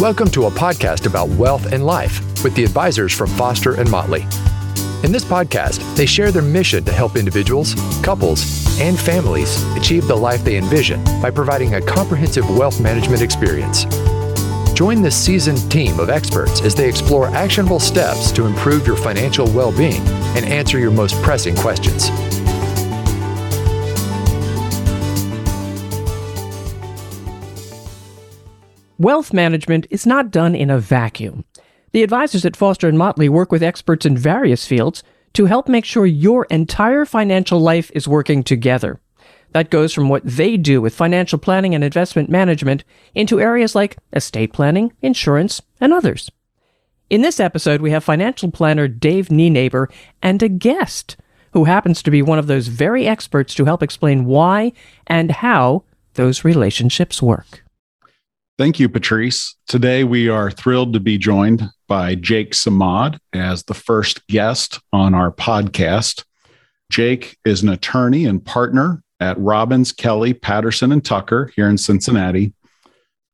Welcome to a podcast about wealth and life with the advisors from Foster and Motley. In this podcast, they share their mission to help individuals, couples, and families achieve the life they envision by providing a comprehensive wealth management experience. Join this seasoned team of experts as they explore actionable steps to improve your financial well being and answer your most pressing questions. Wealth management is not done in a vacuum. The advisors at Foster and Motley work with experts in various fields to help make sure your entire financial life is working together. That goes from what they do with financial planning and investment management into areas like estate planning, insurance, and others. In this episode, we have financial planner Dave Nienaber and a guest who happens to be one of those very experts to help explain why and how those relationships work. Thank you, Patrice. Today, we are thrilled to be joined by Jake Samad as the first guest on our podcast. Jake is an attorney and partner at Robbins, Kelly, Patterson, and Tucker here in Cincinnati.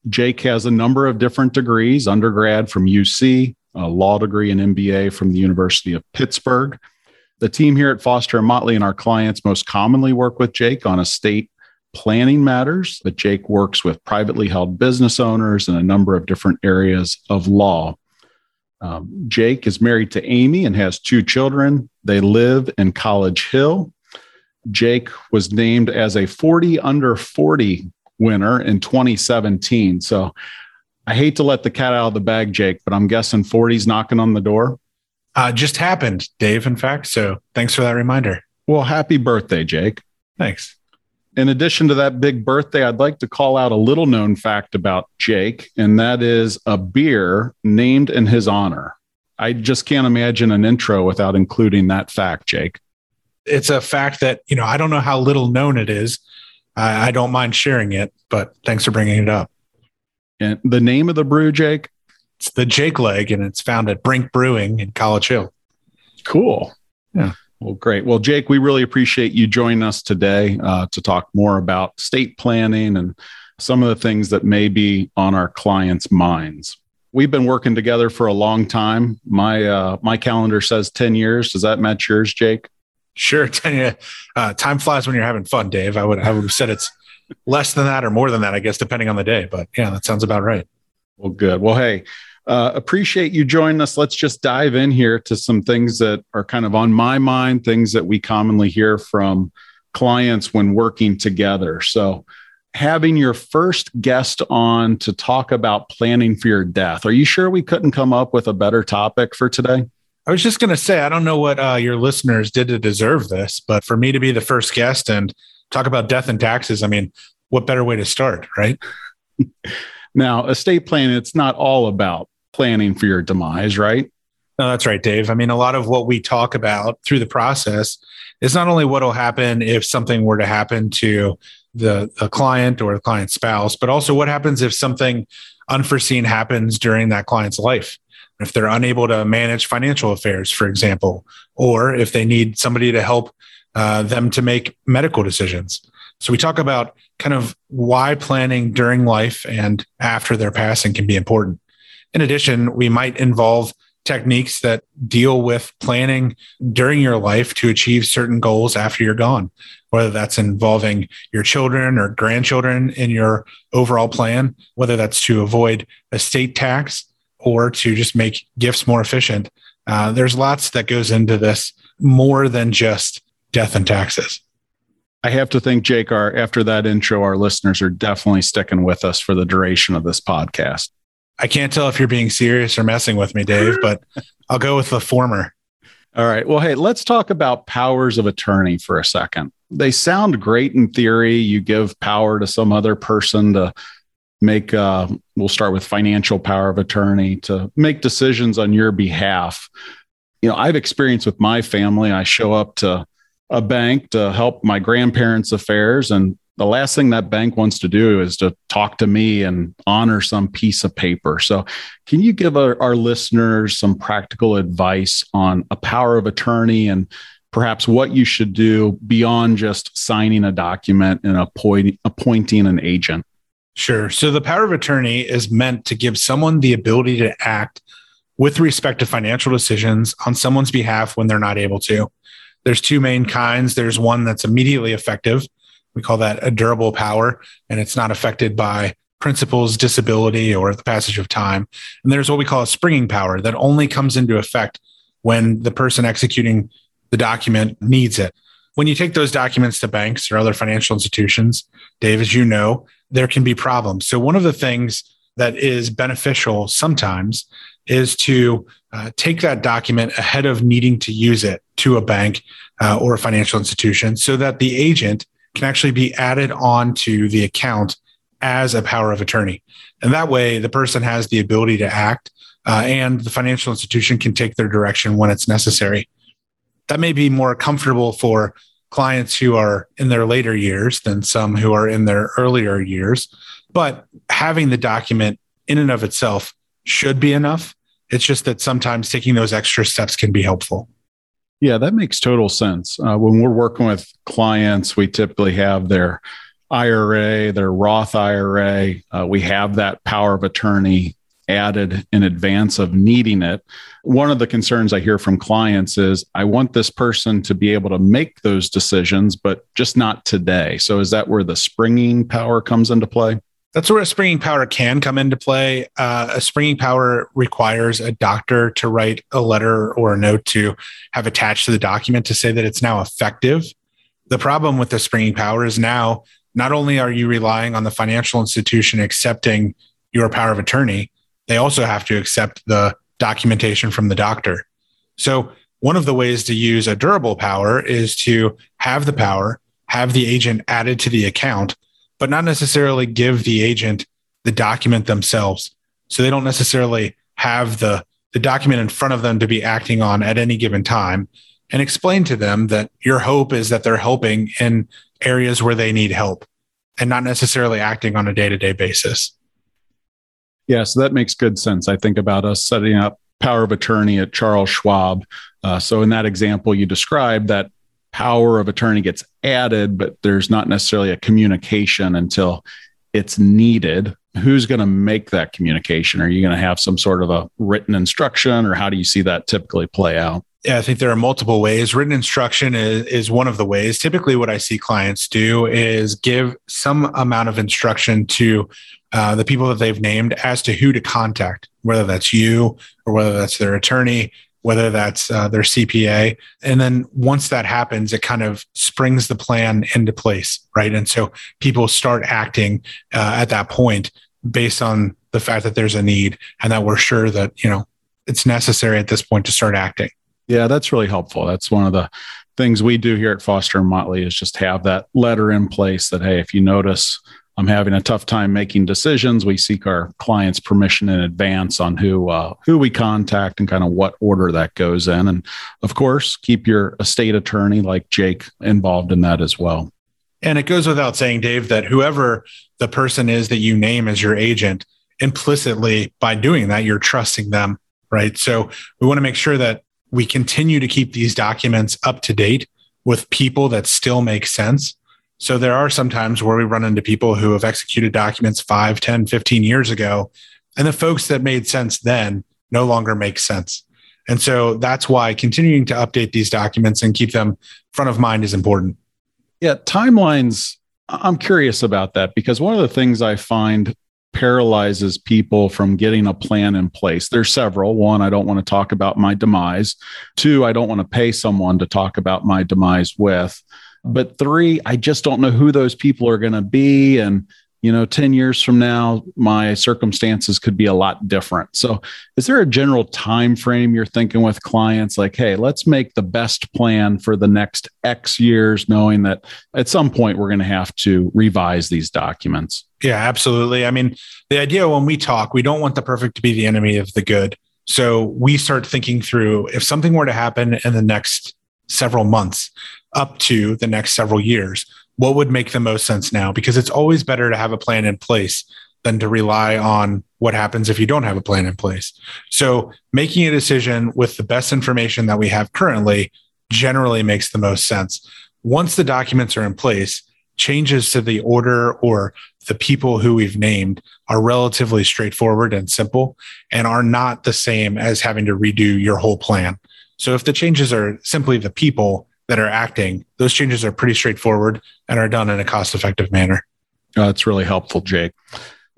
Jake has a number of different degrees undergrad from UC, a law degree and MBA from the University of Pittsburgh. The team here at Foster and Motley and our clients most commonly work with Jake on estate planning matters, but Jake works with privately held business owners in a number of different areas of law. Um, Jake is married to Amy and has two children. They live in College Hill. Jake was named as a 40 under 40 winner in 2017. So I hate to let the cat out of the bag, Jake, but I'm guessing 40's knocking on the door. Uh, just happened, Dave, in fact. So thanks for that reminder. Well, happy birthday, Jake. Thanks. In addition to that big birthday, I'd like to call out a little known fact about Jake, and that is a beer named in his honor. I just can't imagine an intro without including that fact, Jake it's a fact that you know I don't know how little known it is. I, I don't mind sharing it, but thanks for bringing it up. And the name of the brew, Jake? It's the Jake Leg, and it's found at Brink Brewing in College Hill. Cool. Yeah. Well, great. Well, Jake, we really appreciate you joining us today uh, to talk more about estate planning and some of the things that may be on our clients' minds. We've been working together for a long time. My uh, my calendar says ten years. Does that match yours, Jake? Sure. Uh, time flies when you're having fun, Dave. I would I would have said it's less than that or more than that, I guess, depending on the day. But yeah, that sounds about right. Well, good. Well, hey, uh, appreciate you joining us. Let's just dive in here to some things that are kind of on my mind, things that we commonly hear from clients when working together. So, having your first guest on to talk about planning for your death, are you sure we couldn't come up with a better topic for today? I was just going to say, I don't know what uh, your listeners did to deserve this, but for me to be the first guest and talk about death and taxes, I mean, what better way to start, right? now, estate planning, it's not all about planning for your demise, right? No, that's right, Dave. I mean, a lot of what we talk about through the process is not only what will happen if something were to happen to the, the client or the client's spouse, but also what happens if something unforeseen happens during that client's life if they're unable to manage financial affairs, for example, or if they need somebody to help uh, them to make medical decisions. So we talk about kind of why planning during life and after their passing can be important. In addition, we might involve techniques that deal with planning during your life to achieve certain goals after you're gone, whether that's involving your children or grandchildren in your overall plan, whether that's to avoid estate tax or to just make gifts more efficient. Uh, there's lots that goes into this more than just death and taxes. I have to think, Jake, our, after that intro, our listeners are definitely sticking with us for the duration of this podcast. I can't tell if you're being serious or messing with me, Dave, but I'll go with the former. All right. Well, hey, let's talk about powers of attorney for a second. They sound great in theory. You give power to some other person to make uh, we'll start with financial power of attorney to make decisions on your behalf you know i've experienced with my family i show up to a bank to help my grandparents affairs and the last thing that bank wants to do is to talk to me and honor some piece of paper so can you give our, our listeners some practical advice on a power of attorney and perhaps what you should do beyond just signing a document and appoint, appointing an agent Sure. So the power of attorney is meant to give someone the ability to act with respect to financial decisions on someone's behalf when they're not able to. There's two main kinds. There's one that's immediately effective. We call that a durable power, and it's not affected by principal's, disability, or the passage of time. And there's what we call a springing power that only comes into effect when the person executing the document needs it. When you take those documents to banks or other financial institutions, Dave, as you know, there can be problems. So, one of the things that is beneficial sometimes is to uh, take that document ahead of needing to use it to a bank uh, or a financial institution so that the agent can actually be added on to the account as a power of attorney. And that way, the person has the ability to act uh, and the financial institution can take their direction when it's necessary. That may be more comfortable for clients who are in their later years than some who are in their earlier years. But having the document in and of itself should be enough. It's just that sometimes taking those extra steps can be helpful. Yeah, that makes total sense. Uh, when we're working with clients, we typically have their IRA, their Roth IRA. Uh, we have that power of attorney added in advance of needing it. One of the concerns I hear from clients is I want this person to be able to make those decisions, but just not today. So, is that where the springing power comes into play? That's where a springing power can come into play. Uh, a springing power requires a doctor to write a letter or a note to have attached to the document to say that it's now effective. The problem with the springing power is now not only are you relying on the financial institution accepting your power of attorney, they also have to accept the documentation from the doctor. So, one of the ways to use a durable power is to have the power, have the agent added to the account, but not necessarily give the agent the document themselves. So they don't necessarily have the, the document in front of them to be acting on at any given time and explain to them that your hope is that they're helping in areas where they need help and not necessarily acting on a day to day basis. Yeah, so that makes good sense. I think about us setting up power of attorney at Charles Schwab. Uh, so in that example you described, that power of attorney gets added, but there's not necessarily a communication until it's needed. Who's going to make that communication? Are you going to have some sort of a written instruction, or how do you see that typically play out? Yeah, I think there are multiple ways. Written instruction is, is one of the ways. Typically, what I see clients do is give some amount of instruction to uh, the people that they've named as to who to contact, whether that's you or whether that's their attorney, whether that's uh, their CPA. And then once that happens, it kind of springs the plan into place, right? And so people start acting uh, at that point based on the fact that there's a need and that we're sure that, you know, it's necessary at this point to start acting. Yeah, that's really helpful. That's one of the things we do here at Foster and Motley is just have that letter in place that, hey, if you notice I'm having a tough time making decisions. We seek our clients' permission in advance on who uh, who we contact and kind of what order that goes in, and of course, keep your estate attorney like Jake involved in that as well. And it goes without saying, Dave, that whoever the person is that you name as your agent, implicitly by doing that, you're trusting them, right? So we want to make sure that we continue to keep these documents up to date with people that still make sense so there are some times where we run into people who have executed documents 5, 10, 15 years ago, and the folks that made sense then no longer make sense. And so that's why continuing to update these documents and keep them front of mind is important. Yeah, timelines. I'm curious about that because one of the things I find paralyzes people from getting a plan in place. There's several. One, I don't want to talk about my demise. Two, I don't want to pay someone to talk about my demise with. But three, I just don't know who those people are going to be. And, you know, 10 years from now, my circumstances could be a lot different. So is there a general time frame you're thinking with clients like, hey, let's make the best plan for the next X years, knowing that at some point we're going to have to revise these documents? Yeah, absolutely. I mean, the idea when we talk, we don't want the perfect to be the enemy of the good. So we start thinking through if something were to happen in the next several months, up to the next several years, what would make the most sense now? Because it's always better to have a plan in place than to rely on what happens if you don't have a plan in place. So, making a decision with the best information that we have currently generally makes the most sense. Once the documents are in place, changes to the order or the people who we've named are relatively straightforward and simple and are not the same as having to redo your whole plan. So if the changes are simply the people that are acting, those changes are pretty straightforward and are done in a cost effective manner. Uh, that's really helpful, Jake.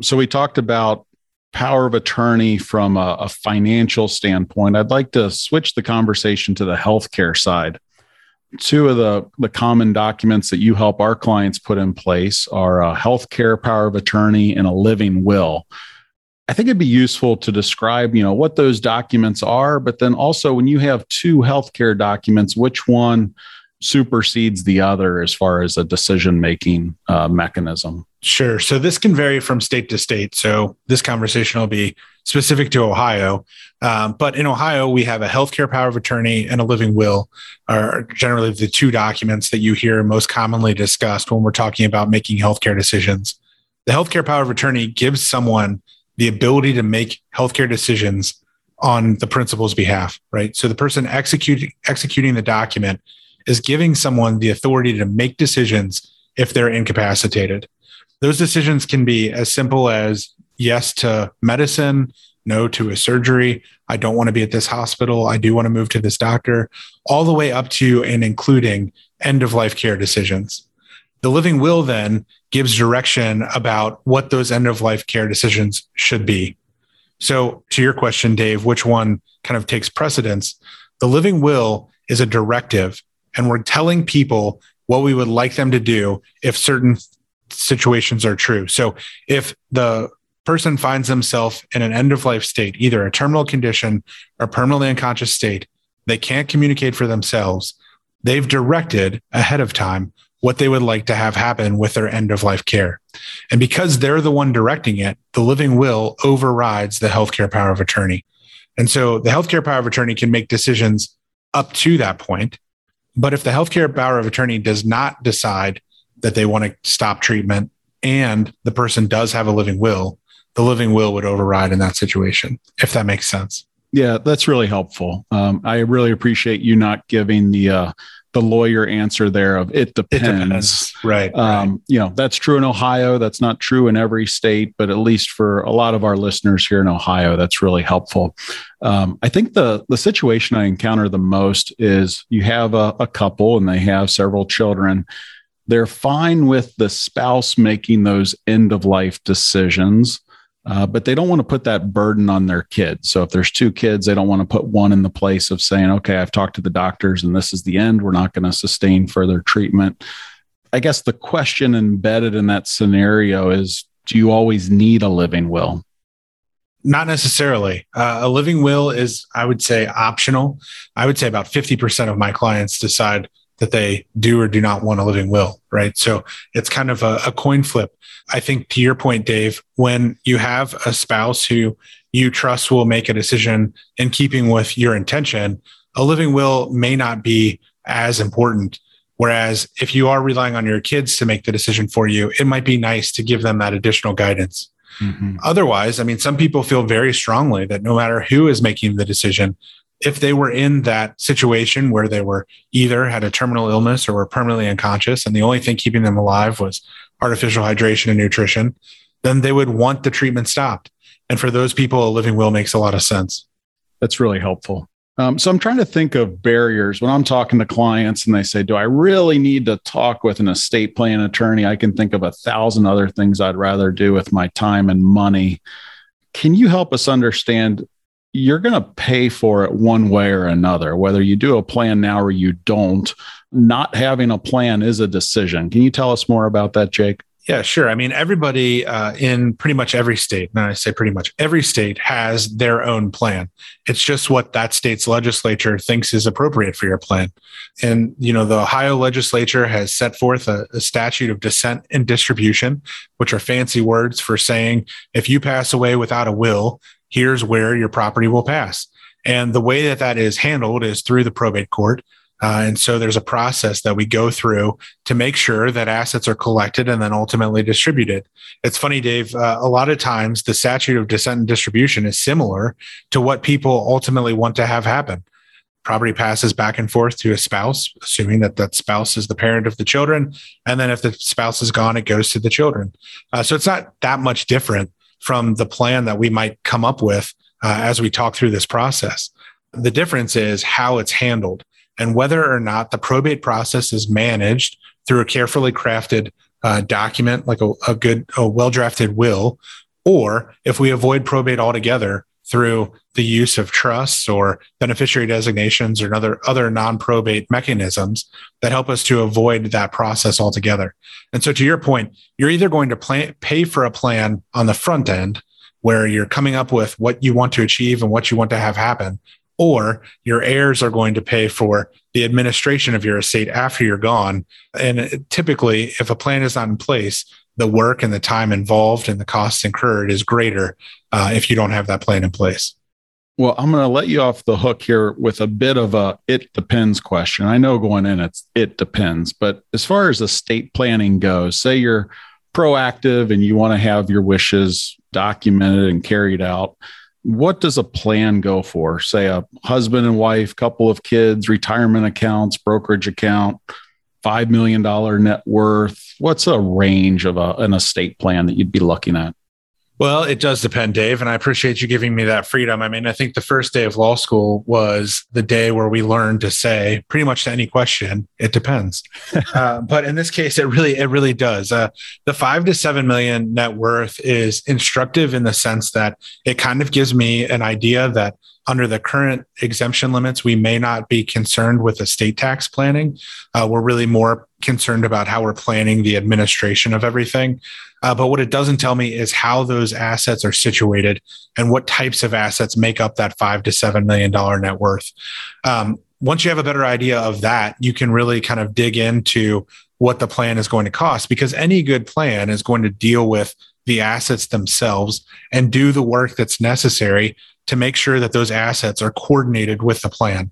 So we talked about power of attorney from a, a, financial standpoint. I'd like to switch the conversation to the healthcare side. Two of the, the common documents that you help our clients put in place are a healthcare power of attorney and a living will. I think it'd be useful to describe, you know, what those documents are, but then also when you have two healthcare documents, which one supersedes the other as far as a decision making uh, mechanism? Sure. So this can vary from state to state. So this conversation will be specific to Ohio. Um, but in Ohio, we have a healthcare power of attorney and a living will are generally the two documents that you hear most commonly discussed when we're talking about making healthcare decisions. The healthcare power of attorney gives someone the ability to make healthcare decisions on the principal's behalf, right? So the person executing executing the document is giving someone the authority to make decisions if they're incapacitated. Those decisions can be as simple as yes to medicine, no to a surgery. I don't want to be at this hospital. I do want to move to this doctor, all the way up to and including end of life care decisions. The living will then gives direction about what those end of life care decisions should be. So, to your question, Dave, which one kind of takes precedence? The living will is a directive and we're telling people what we would like them to do if certain situations are true. So if the person finds themselves in an end of life state, either a terminal condition or permanently unconscious state, they can't communicate for themselves. They've directed ahead of time what they would like to have happen with their end of life care. And because they're the one directing it, the living will overrides the healthcare power of attorney. And so the healthcare power of attorney can make decisions up to that point. But if the healthcare power of attorney does not decide that they want to stop treatment and the person does have a living will, the living will would override in that situation, if that makes sense. Yeah, that's really helpful. Um, I really appreciate you not giving the uh, the lawyer answer there of it depends. It depends. Right, um, right. You know, that's true in Ohio. That's not true in every state, but at least for a lot of our listeners here in Ohio, that's really helpful. Um, I think the the situation I encounter the most is you have a, a couple and they have several children. They're fine with the spouse making those end of life decisions uh, but they don't want to put that burden on their kids. So if there's two kids, they don't want to put one in the place of saying, okay, I've talked to the doctors and this is the end. We're not going to sustain further treatment. I guess the question embedded in that scenario is do you always need a living will? Not necessarily. Uh, a living will is, I would say, optional. I would say about 50% of my clients decide that they do or do not want a living will, right? So it's kind of a, a coin flip. I think to your point, Dave, when you have a spouse who you trust will make a decision in keeping with your intention, a living will may not be as important. Whereas if you are relying on your kids to make the decision for you, it might be nice to give them that additional guidance. Mm-hmm. Otherwise, I mean, some people feel very strongly that no matter who is making the decision, if they were in that situation where they were either had a terminal illness or were permanently unconscious and the only thing keeping them alive was artificial hydration and nutrition, then they would want the treatment stopped. And for those people, a living will makes a lot of sense. That's really helpful. Um, so I'm trying to think of barriers when I'm talking to clients and they say, Do I really need to talk with an estate plan attorney? I can think of a thousand other things I'd rather do with my time and money. Can you help us understand you're going to pay for it one way or another, whether you do a plan now or you don't. Not having a plan is a decision. Can you tell us more about that, Jake? Yeah, sure. I mean, everybody uh, in pretty much every state, and I say pretty much every state has their own plan. It's just what that state's legislature thinks is appropriate for your plan. And, you know, the Ohio legislature has set forth a, a statute of descent and distribution, which are fancy words for saying if you pass away without a will, here's where your property will pass. And the way that that is handled is through the probate court. Uh, and so there's a process that we go through to make sure that assets are collected and then ultimately distributed. It's funny, Dave, uh, a lot of times the statute of descent and distribution is similar to what people ultimately want to have happen. property passes back and forth to a spouse, assuming that that spouse is the parent of the children. And then if the spouse is gone, it goes to the children. Uh, so it's not that much different from the plan that we might come up with uh, as we talk through this process. The difference is how it's handled and whether or not the probate process is managed through a carefully crafted uh, document, like a, a good, a well drafted will, or if we avoid probate altogether through the use of trusts or beneficiary designations or other other non-probate mechanisms that help us to avoid that process altogether. And so to your point, you're either going to plan, pay for a plan on the front end where you're coming up with what you want to achieve and what you want to have happen or your heirs are going to pay for the administration of your estate after you're gone. And typically, if a plan is not in place, the work and the time involved and the costs incurred is greater uh, if you don't have that plan in place. Well, I'm going to let you off the hook here with a bit of a it depends question. I know going in it's it depends, but as far as estate planning goes, say you're proactive and you want to have your wishes documented and carried out what does a plan go for? Say a husband and wife, couple of kids, retirement accounts, brokerage account, $5 million net worth. What's a range of a, an estate plan that you'd be looking at? Well, it does depend, Dave. And I appreciate you giving me that freedom. I mean, I think the first day of law school was the day where we learned to say pretty much to any question, it depends. uh, but in this case, it really, it really does. Uh, the five to seven million net worth is instructive in the sense that it kind of gives me an idea that under the current exemption limits, we may not be concerned with estate tax planning. Uh, we're really more concerned about how we're planning the administration of everything. Uh, but what it doesn't tell me is how those assets are situated and what types of assets make up that five to seven million dollar net worth. Um, once you have a better idea of that, you can really kind of dig into what the plan is going to cost because any good plan is going to deal with the assets themselves and do the work that's necessary to make sure that those assets are coordinated with the plan.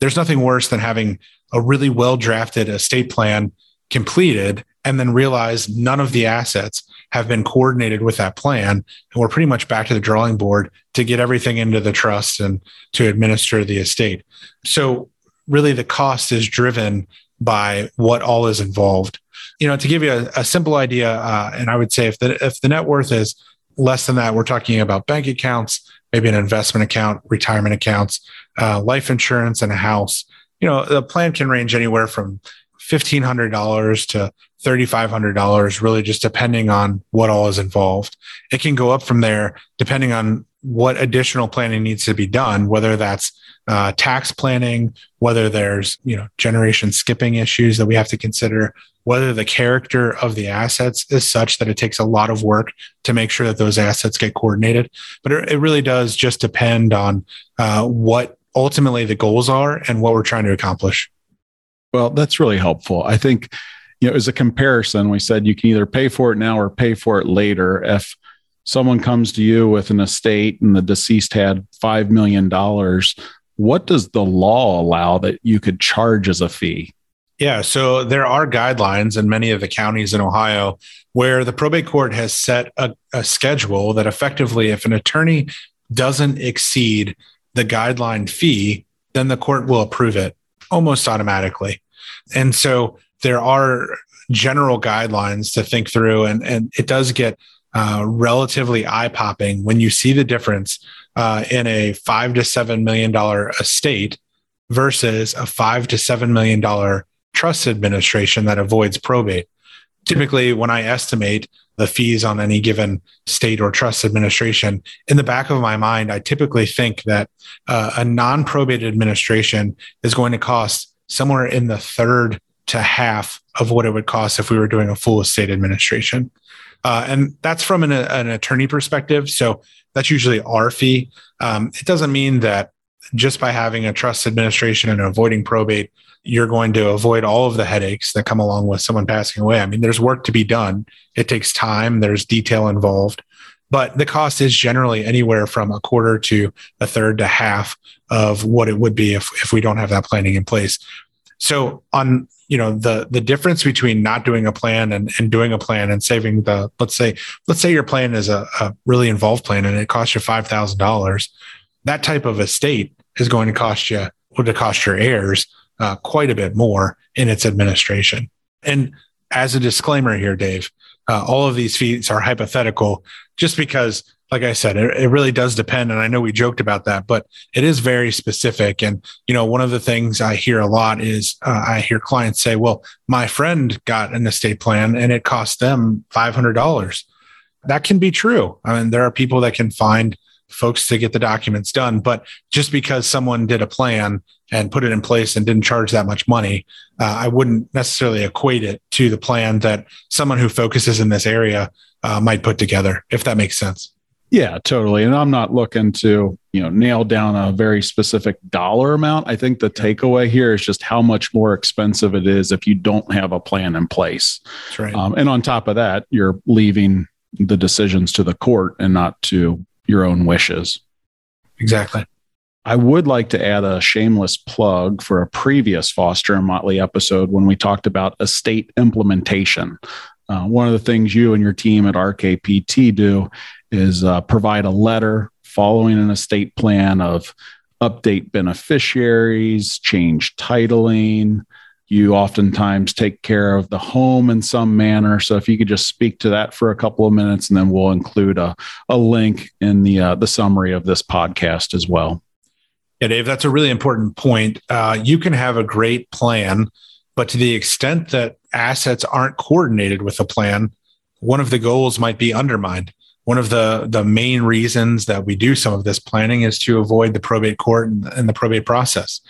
There's nothing worse than having a really well drafted estate plan completed and then realize none of the assets have been coordinated with that plan. And we're pretty much back to the drawing board to get everything into the trust and to administer the estate. So, really, the cost is driven by what all is involved. You know, to give you a, a simple idea, uh, and I would say if the if the net worth is less than that, we're talking about bank accounts, maybe an investment account, retirement accounts, uh, life insurance, and a house. You know, the plan can range anywhere from fifteen hundred dollars to $3,500, really just depending on what all is involved. It can go up from there depending on what additional planning needs to be done, whether that's uh, tax planning, whether there's you know generation skipping issues that we have to consider, whether the character of the assets is such that it takes a lot of work to make sure that those assets get coordinated. But it, really does just depend on uh, what ultimately the goals are and what we're trying to accomplish. Well, that's really helpful. I think you know, as a comparison, we said you can either pay for it now or pay for it later. If someone comes to you with an estate and the deceased had $5 million, what does the law allow that you could charge as a fee? Yeah, so there are guidelines in many of the counties in Ohio where the probate court has set a, a schedule that effectively, if an attorney doesn't exceed the guideline fee, then the court will approve it almost automatically. And so there are general guidelines to think through, and and it does get uh, relatively eye popping when you see the difference uh, in a five to seven million dollar estate versus a five to seven million dollar trust administration that avoids probate. Typically, when I estimate the fees on any given estate or trust administration, in the back of my mind, I typically think that uh, a non probate administration is going to cost somewhere in the third to half of what it would cost if we were doing a full estate administration. Uh, and that's from an, an, attorney perspective. So that's usually our fee. Um, it doesn't mean that just by having a trust administration and avoiding probate, you're going to avoid all of the headaches that come along with someone passing away. I mean, there's work to be done. It takes time, there's detail involved, but the cost is generally anywhere from a quarter to a third to half of what it would be if, if we don't have that planning in place. So on you know the the difference between not doing a plan and, and doing a plan and saving the let's say let's say your plan is a, a really involved plan and it costs you five thousand dollars that type of estate is going to cost you would have cost your heirs uh, quite a bit more in its administration. And as a disclaimer here, Dave, uh, all of these fees are hypothetical just because like I said, it, it, really does depend. And I know we joked about that, but it is very specific. And, you know, one of the things I hear a lot is uh, I hear clients say, well, my friend got an estate plan and it cost them $500. That can be true. I mean, there are people that can find folks to get the documents done, but just because someone did a plan and put it in place and didn't charge that much money, uh, I wouldn't necessarily equate it to the plan that someone who focuses in this area uh, might put together, if that makes sense. Yeah, totally. And I'm not looking to, you know, nail down a very specific dollar amount. I think the takeaway here is just how much more expensive it is if you don't have a plan in place. That's right. Um, and on top of that, you're leaving the decisions to the court and not to your own wishes. Exactly. I would like to add a shameless plug for a previous Foster and Motley episode when we talked about estate implementation. Uh, one of the things you and your team at RKPT do is uh, provide a letter following an estate plan of update beneficiaries, change titling. You oftentimes take care of the home in some manner. So if you could just speak to that for a couple of minutes, and then we'll include a, a link in the uh, the summary of this podcast as well. Yeah, Dave, that's a really important point. Uh, you can have a great plan, but to the extent that assets aren't coordinated with a plan, one of the goals might be undermined one of the the main reasons that we do some of this planning is to avoid the probate court and, and, the probate process.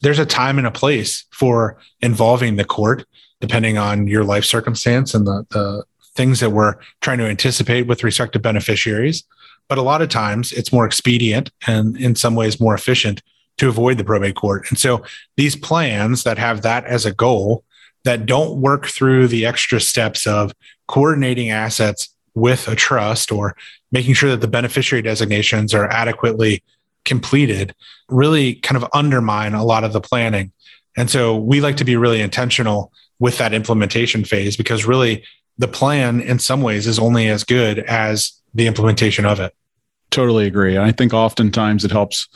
There's a time and a place for involving the court depending on your life circumstance and the, the things that we're trying to anticipate with respect to beneficiaries. But a lot of times it's more expedient and in some ways more efficient to avoid the probate court. And so these plans that have that as a goal that don't work through the extra steps of coordinating assets with a trust or making sure that the beneficiary designations are adequately completed really kind of undermine a lot of the planning. And so we like to be really intentional with that implementation phase because really the plan in some ways is only as good as the implementation of it. Totally agree. I think oftentimes it helps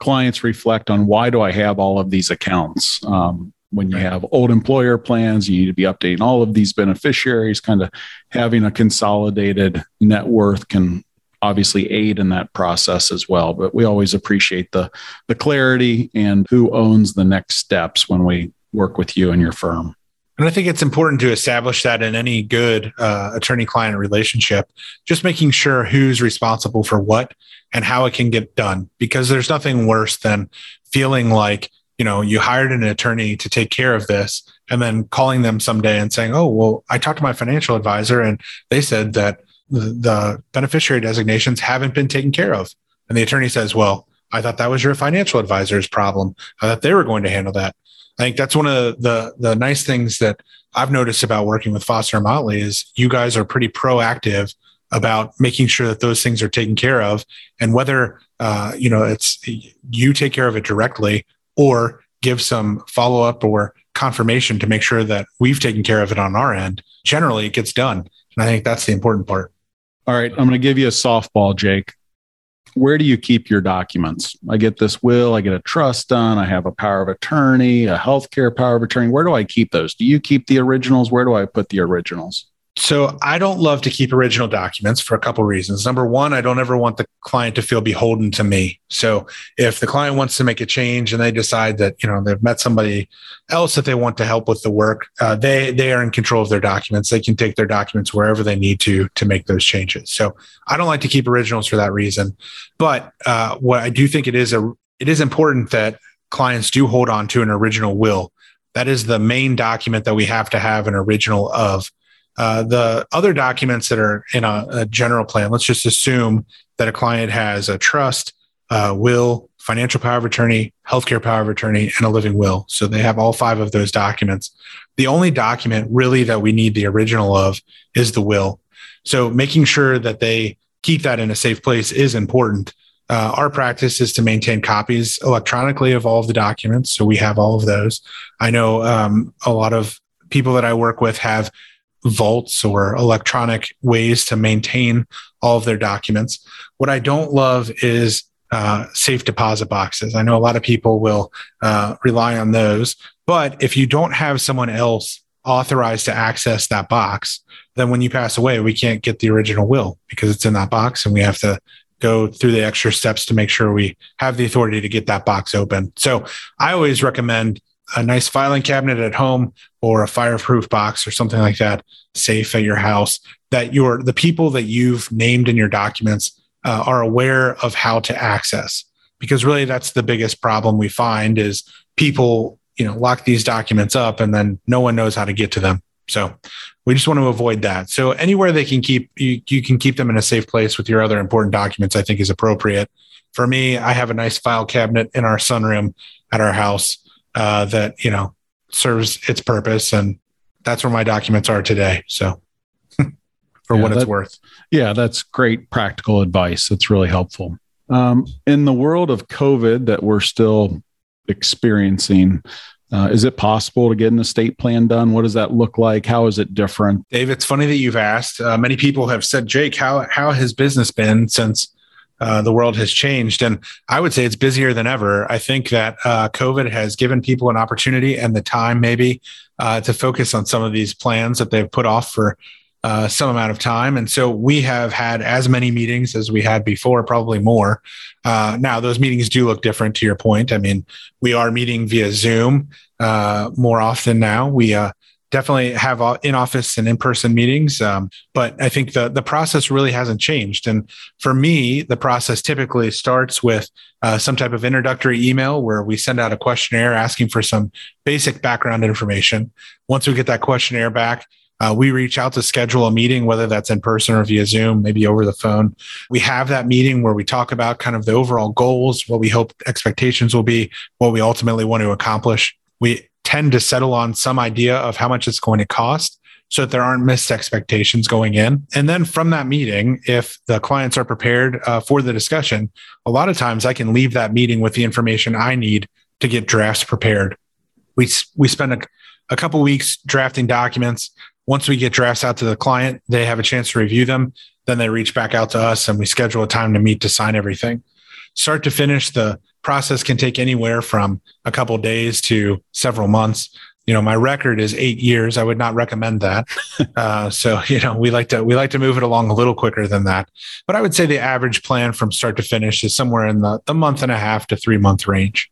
clients reflect on why do I have all of these accounts? Um, when you have old employer plans, you need to be updating all of these beneficiaries. Kind of having a consolidated net worth can obviously aid in that process as well. But we always appreciate the the clarity and who owns the next steps when we work with you and your firm. And I think it's important to establish that in any good uh, attorney client relationship, just making sure who's responsible for what and how it can get done. Because there's nothing worse than feeling like you know you hired an attorney to take care of this and then calling them someday and saying oh well i talked to my financial advisor and they said that the, beneficiary designations haven't been taken care of. And the attorney says well i thought that was your financial advisor's problem. I thought they were going to handle that. I think that's one of the the nice things that i've noticed about working with foster and motley is you guys are pretty proactive about making sure that those things are taken care of and whether uh, you know it's you take care of it directly or give some follow up or confirmation to make sure that we've taken care of it on our end, generally it gets done. And I think that's the important part. All right. I'm going to give you a softball, Jake. Where do you keep your documents? I get this will, I get a trust done, I have a power of attorney, a healthcare power of attorney. Where do I keep those? Do you keep the originals? Where do I put the originals? So I don't love to keep original documents for a couple reasons. Number one, I don't ever want the client to feel beholden to me. So if the client wants to make a change and they decide that you know they've met somebody else that they want to help with the work, uh, they they are in control of their documents. They can take their documents wherever they need to to make those changes. So I don't like to keep originals for that reason. But uh, what I do think it is a it is important that clients do hold on to an original will. That is the main document that we have to have an original of uh, the other documents that are in a, a, general plan, let's just assume that a client has a trust, uh, will, financial power of attorney, healthcare power of attorney, and a living will. So they have all five of those documents. The only document really that we need the original of is the will. So making sure that they keep that in a safe place is important. Uh, our practice is to maintain copies electronically of all of the documents. So we have all of those. I know um, a lot of people that I work with have vaults or electronic ways to maintain all of their documents. What I don't love is uh, safe deposit boxes. I know a lot of people will uh, rely on those, but if you don't have someone else authorized to access that box, then when you pass away, we can't get the original will because it's in that box and we have to go through the extra steps to make sure we have the authority to get that box open. So I always recommend a nice filing cabinet at home or a fireproof box or something like that safe at your house that your the people that you've named in your documents uh, are aware of how to access. Because really that's the biggest problem we find is people you know lock these documents up and then no one knows how to get to them. So we just want to avoid that. So anywhere they can keep you, you can keep them in a safe place with your other important documents i think is appropriate. For me i have a nice file cabinet in our sunroom at our house uh, that you know serves its purpose and that's where my documents are today so for yeah, what it's worth yeah that's great practical advice that's really helpful um, in the world of covid that we're still experiencing uh, is it possible to get an estate plan done? What does that look like? How is it different? Dave, it's funny that you've asked. Uh, many people have said, Jake, how how has business been since uh, the world has changed. And I would say it's busier than ever. I think that uh, COVID has given people an opportunity and the time, maybe, uh, to focus on some of these plans that they've put off for uh, some amount of time. And so we have had as many meetings as we had before, probably more. Uh, now, those meetings do look different to your point. I mean, we are meeting via Zoom more often now. We definitely have in office and in person meetings. Um, but I think the the process really hasn't changed. And for me, the process typically starts with uh, some type of introductory email where we send out a questionnaire asking for some basic background information. Once we get that questionnaire back. Uh, we reach out to schedule a meeting, whether that's in person or via Zoom, maybe over the phone. We have that meeting where we talk about kind of the overall goals, what we hope expectations will be, what we ultimately want to accomplish. We tend to settle on some idea of how much it's going to cost so that there aren't missed expectations going in. And then from that meeting, if the clients are prepared uh, for the discussion, a lot of times I can leave that meeting with the information I need to get drafts prepared. We, we spend a, a couple weeks drafting documents. Once we get drafts out to the client, they have a chance to review them. Then they reach back out to us and we schedule a time to meet to sign everything. Start to finish, the process can take anywhere from a couple days to several months. You know my record is eight years. I would not recommend that. Uh, so you know we like to we like to move it along a little quicker than that. But i would say the average plan from start to finish is somewhere in the, the month and a half to three month range.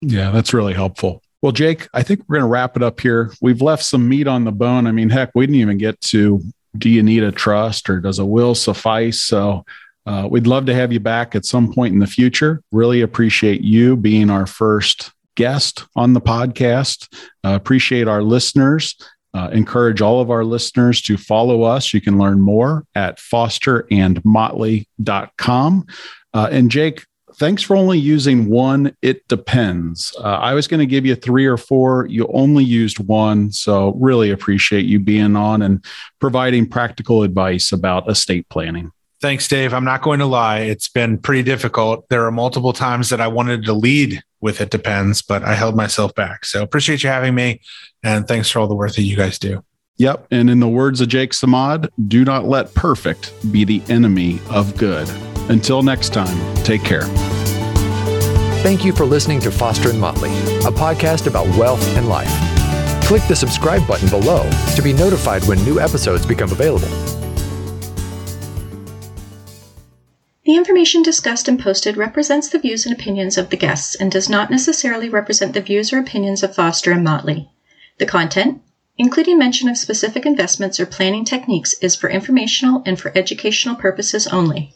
Yeah that's really helpful. Well jake i think we're going to wrap it up here. We've left some meat on the bone. I mean heck we didn't even get to do you need a trust or does a will suffice? So uh, we'd love to have you back at some point in the future. Really appreciate you being our first guest on the podcast. Uh, appreciate our listeners. Uh, encourage all of our listeners to follow us. You can learn more at fosterandmotley.com. Uh, and Jake, thanks for only using one. It depends. Uh, I was going to give you three or four. You only used one. So, really appreciate you being on and providing practical advice about estate planning. Thanks, Dave. I'm not going to lie. It's been pretty difficult. There are multiple times that I wanted to lead with It Depends, but I held myself back. So appreciate you having me. And thanks for all the work that you guys do. Yep. And in the words of Jake Samad, do not let perfect be the enemy of good. Until next time, take care. Thank you for listening to Foster and Motley, a podcast about wealth and life. Click the subscribe button below to be notified when new episodes become available. The information discussed and posted represents the views and opinions of the guests and does not necessarily represent the views or opinions of Foster and Motley. The content, including mention of specific investments or planning techniques, is for informational and for educational purposes only.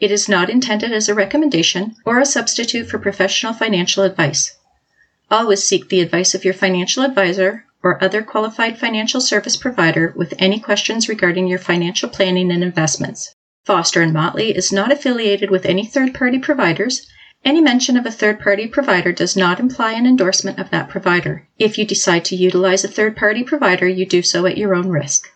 It is not intended as a recommendation or a substitute for professional financial advice. Always seek the advice of your financial advisor or other qualified financial service provider with any questions regarding your financial planning and investments. Foster and Motley is not affiliated with any third-party providers. Any mention of a third-party provider does not imply an endorsement of that provider. If you decide to utilize a third-party provider, you do so at your own risk.